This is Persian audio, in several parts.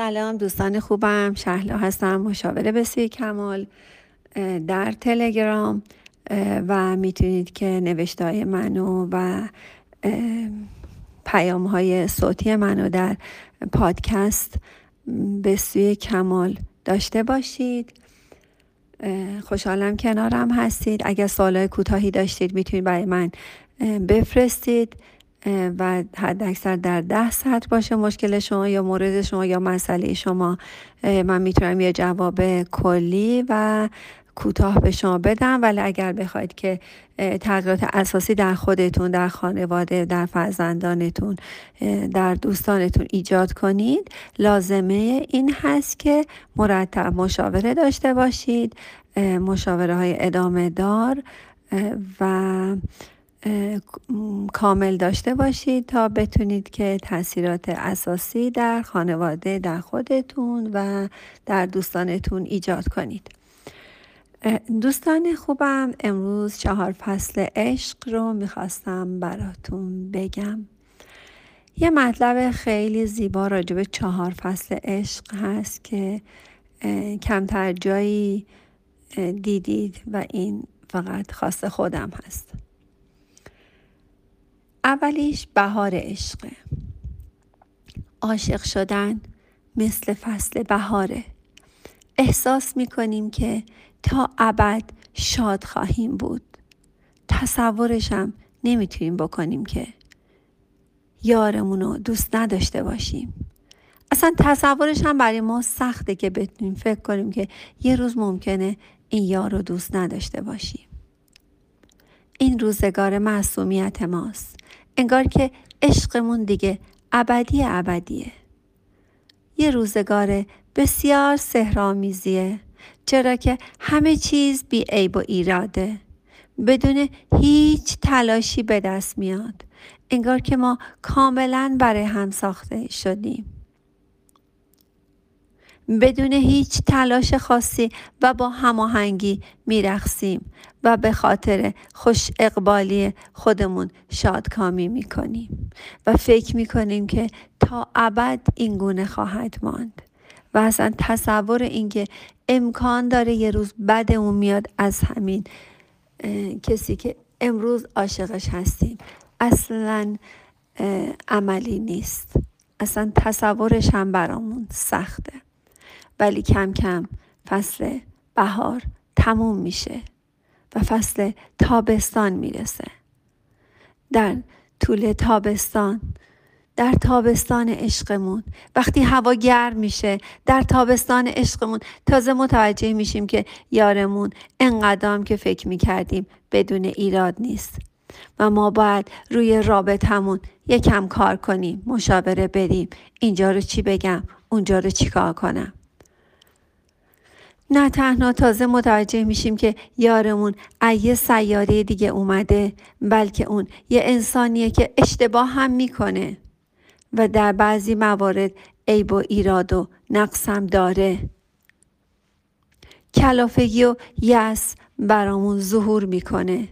سلام دوستان خوبم. شهلا هستم مشاور بسیار کمال در تلگرام و می‌تونید که نوشته های منو و پیام های صوتی منو در پادکست به سوی کمال داشته باشید. خوشحالم کنارم هستید. اگر سوالای کوتاهی داشتید می‌تونید برای من بفرستید. و حد اکثر در ده سطر باشه مشکل شما یا مورد شما یا مسئله شما. من می‌تونم یه جواب کلی و کوتاه به شما بدم. ولی اگر بخواید که تغییرات اساسی در خودتون در خانواده در فرزندانتون در دوستانتون ایجاد کنید لازمه این هست که مرتب مشاوره داشته باشید مشاوره های ادامه دار و کامل داشته باشید تا بتونید که تاثیرات اساسی در خانواده در خودتون و در دوستانتون ایجاد کنید. دوستان خوبم امروز چهار فصل عشق رو می‌خواستم براتون بگم. یه مطلب خیلی زیبا راجع به چهار فصل عشق هست که کمتر جایی دیدید و این فقط خاص خودم هست. اولیش بهار عشقه عاشق شدن مثل فصل بهاره. احساس می‌کنیم که تا ابد شاد خواهیم بود. تصورشم نمی‌تونیم بکنیم که یارمون رو دوست نداشته باشیم. اصلا تصورش هم برای ما سخته که بتونیم فکر کنیم که یه روز ممکنه این یار رو دوست نداشته باشیم. این روزگار معصومیت ماست. انگار که عشقمون دیگه ابدی ابدیه. یه روزگار بسیار سهرامیزیه چرا که همه چیز بی عیب و ایراده. بدون هیچ تلاشی به دست میاد. انگار که ما کاملا برای هم ساخته شدیم. بدون هیچ تلاش خاصی و با هماهنگی میرخسیم و به خاطر خوش اقبالی خودمون شادکامی می‌کنیم و فکر می‌کنیم که تا ابد این گونه خواهد ماند و اصلا تصور اینکه امکان داره یه روز بدمون میاد از همین کسی که امروز عاشقش هستیم. اصلا عملی نیست. اصلا تصورش هم برامون سخته. ولی کم کم فصل بهار تموم میشه و فصل تابستان می‌رسه. در طول تابستان در تابستان عشقمون وقتی هوا گرم میشه در تابستان عشقمون تازه متوجه میشیم که یارمون انقدام که فکر می‌کردیم بدون ایراد نیست و ما باید روی رابطمون یکم کار کنیم مشاوره بریم. اینجا رو چی بگم؟ اونجا رو چی کار کنم؟ نه تنها تازه متوجه میشیم که یارمون یه سیاره دیگه اومده بلکه اون یه انسانیه که اشتباه هم می‌کنه و در بعضی موارد عیب و ایراد و نقص هم داره. کلافگی و یس برامون ظهور می‌کنه.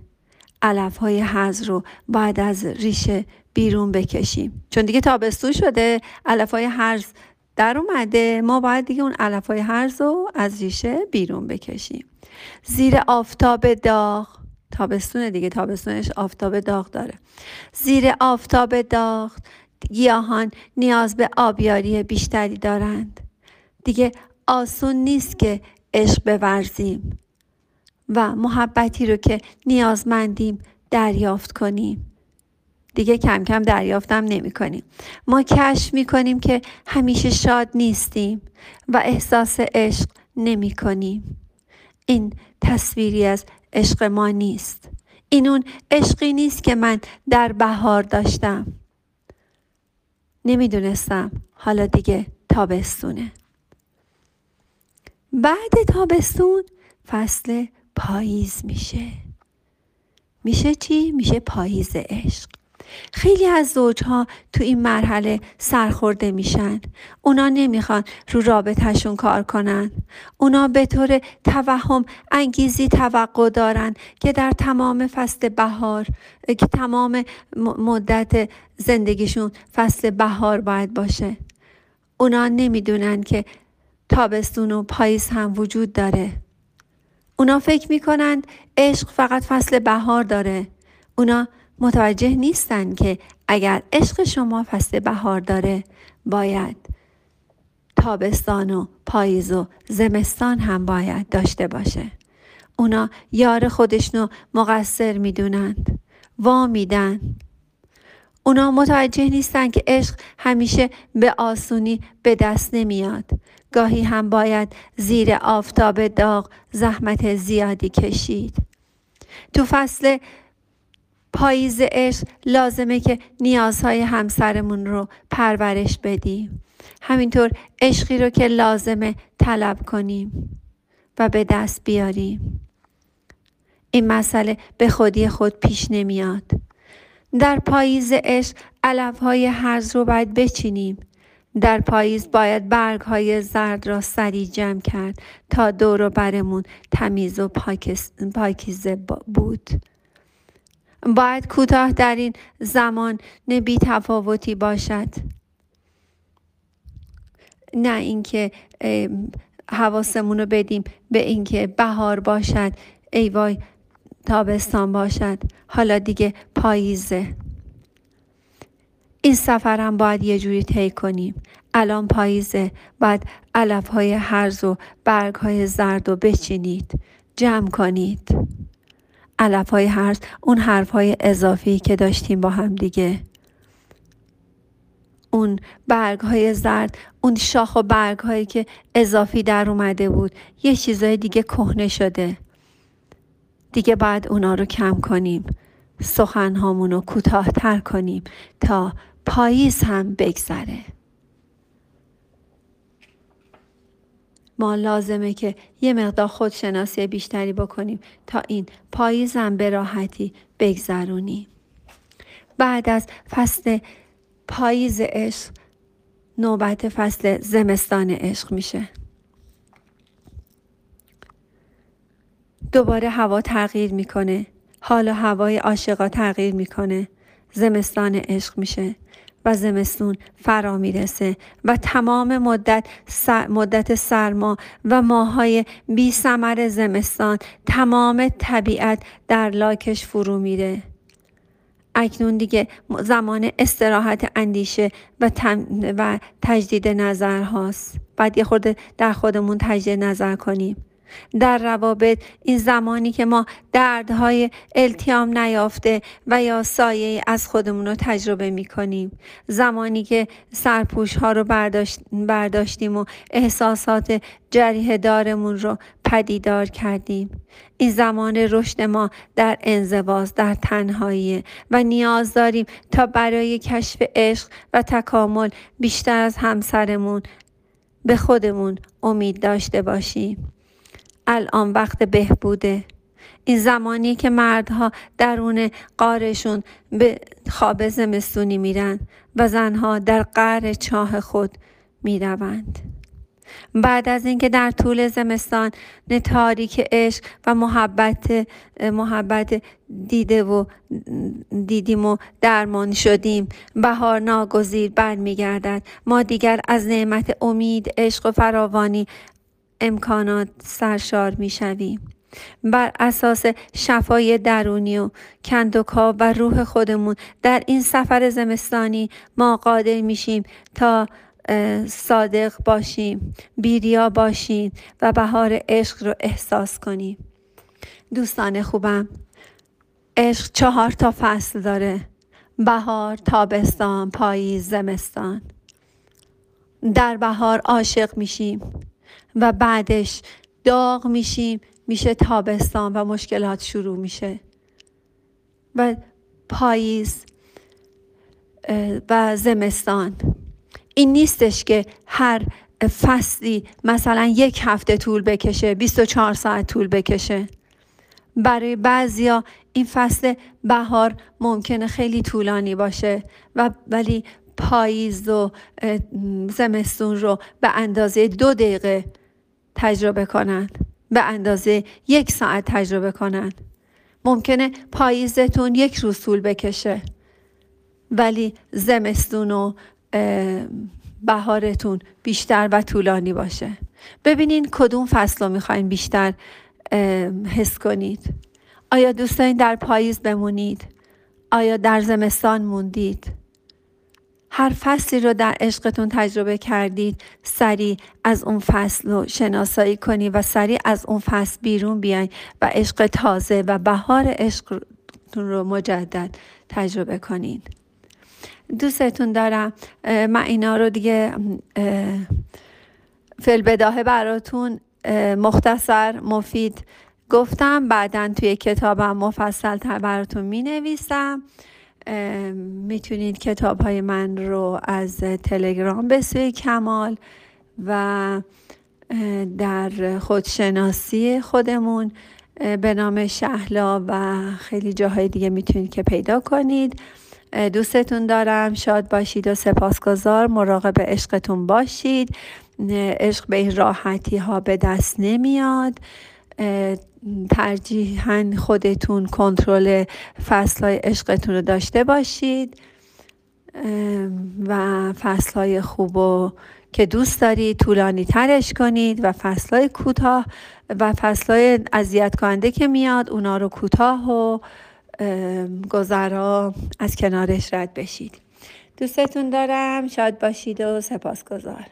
علف های حز رو باید از ریشه بیرون بکشیم. چون دیگه تابستون شده علف های حرز در اومده ما باید دیگه اون علف های هرز رو از ریشه بیرون بکشیم. زیر آفتاب داغ تابستون دیگه تابستونش آفتاب داغ داره. زیر آفتاب داغ گیاهان نیاز به آبیاری بیشتری دارند. دیگه آسون نیست که عشق بورزیم و محبتی رو که نیازمندیم دریافت کنیم. دیگه کم کم دریافتم نمی کنیم. ما کشف می کنیم که همیشه شاد نیستیم و احساس عشق نمی کنیم. این تصویری از عشق ما نیست. این اون عشقی نیست که من در بهار داشتم. نمی‌دونستم حالا دیگه تابستونه. بعد تابستون فصل پاییز میشه. میشه چی؟ میشه پاییز عشق. خیلی از زوجها تو این مرحله سرخورده میشن. اونا نمی‌خوان رو رابطهشون کار کنن. اونا به طور توهم انگیزی توقع دارن که در تمام فصل بهار که تمام مدت زندگیشون فصل بهار باید باشه. اونا نمی‌دونن که تابستون و پاییز هم وجود داره. اونا فکر می‌کنند عشق فقط فصل بهار داره. اونا متوجه نیستن که اگر عشق شما فصل بهار داره باید تابستان و پاییز و زمستان هم باید داشته باشه. اونا یار خودشنو مقصر می‌دونند وا میدن. اونا متوجه نیستن که عشق همیشه به آسونی به دست نمیاد. گاهی هم باید زیر آفتاب داغ زحمت زیادی کشید. تو فصل پاییز عشق لازمه که نیازهای همسرمون رو پرورش بدیم. همینطور عشقی رو که لازمه طلب کنیم و به دست بیاریم. این مسئله به خودی خود پیش نمیاد. در پاییز عشق علف های هرز رو باید بچینیم. در پاییز باید برگ های زرد را سریع جمع کرد تا دور و برمون تمیز و پاکیزه بود. باید کوتاه در این زمان نبی تفاوتی باشد. نه اینکه حواسمون رو بدیم به اینکه بهار باشد ای وای تابستان باشد. حالا دیگه پاییزه. این سفر هم باید یه جوری طی کنیم. الان پاییزه. باید علف های هرز و برگ های زرد و بچینید. جمع کنید. علف های اون حرف های اضافی که داشتیم با هم دیگه. اون برگ های زرد اون شاخ و برگ هایی که اضافی در اومده بود. یه چیزای دیگه کهنه شده. دیگه بعد اونا رو کم کنیم. سخن رو کوتاه تر کنیم تا پاییز هم بگذره. ما لازمه که یه مقدار خودشناسی بیشتری بکنیم تا این پاییز هم به راحتی بگذرونیم بعد از فصل پاییز عشق نوبت فصل زمستان عشق میشه. دوباره هوا تغییر می‌کنه حالا هوای عاشقا تغییر می‌کنه زمستان عشق میشه. و زمستون فرا می‌رسه و تمام مدت مدت سرما و ماهای بی سمر زمستان تمام طبیعت در لاکش فرو میره. اکنون دیگه زمان استراحت اندیشه و, و تجدید نظر هاست. بعد یه خورده در خودمون تجدید نظر کنیم. در روابط این زمانی که ما دردهای التیام نیافته و یا سایه از خودمون رو تجربه می کنیم زمانی که سرپوش ها رو برداشت برداشتیم و احساسات جریه دارمون رو پدیدار کردیم. این زمان رشد ما در انزواز در تنهایی و نیاز داریم تا برای کشف عشق و تکامل بیشتر از همسرمون به خودمون امید داشته باشیم. الان وقت بهبوده. این زمانی که مردها درون قارشون به خواب زمستونی میرن و زنها در قعر چاه خود می‌روند. بعد از اینکه در طول زمستان تاریک عشق و محبت محبت دیده و دیدیم و درمان شدیم بهار ناگزیر برمیگردد. ما دیگر از نعمت امید عشق و فراوانی امکانات سرشار می شویم. بر اساس شفای درونی و کندوکا و روح خودمون در این سفر زمستانی ما قادر میشیم تا صادق باشیم بیریا باشیم و بهار عشق رو احساس کنیم. دوستان خوبم عشق چهار تا فصل داره. بهار تابستان پاییز زمستان. در بهار عاشق میشیم. و بعدش داغ میشیم میشه تابستان و مشکلات شروع میشه. و پاییز و زمستان. این نیستش که هر فصلی مثلا یک هفته طول بکشه 24 ساعت طول بکشه. برای بعضیا این فصل بهار ممکنه خیلی طولانی باشه و ولی پاییز و زمستون رو به اندازه دو دقیقه تجربه کنند. به اندازه یک ساعت تجربه کنند. ممکنه پاییزتون یک روز طول بکشه. ولی زمستون و بهارتون بیشتر و طولانی باشه. ببینین کدوم فصل رو می‌خواین بیشتر حس کنید. آیا دوست در پاییز بمونید؟ آیا در زمستان موندید؟ هر فصلی رو در عشقتون تجربه کردید سریع از اون فصل رو شناسایی کنید و سریع از اون فصل بیرون بیاین و عشق تازه و بهار عشقتون رو مجدد تجربه کنید. دوستتون دارم من اینا رو دیگه فلبداهه براتون مختصر مفید گفتم. بعدا توی کتابم مفصل تر براتون می نویسم می‌تونید کتاب های من رو از تلگرام به سوی کمال و در خودشناسی خودمون به نام شهلا و خیلی جاهای دیگه می‌تونید که پیدا کنید. دوستتون دارم. شاد باشید و سپاسگزار. مراقب عشقتون باشید. عشق به این راحتی ها به دست نمیاد. ترجیحاً خودتون کنترل های عشقتون رو داشته باشید و های خوب و که دوست دارید طولانی ترش کنید و های کوتاه و های اذیت کننده که میاد اونا رو کوتاه و گذرا از کنارش رد بشید. دوستتون دارم. شاد باشید و سپاسگزار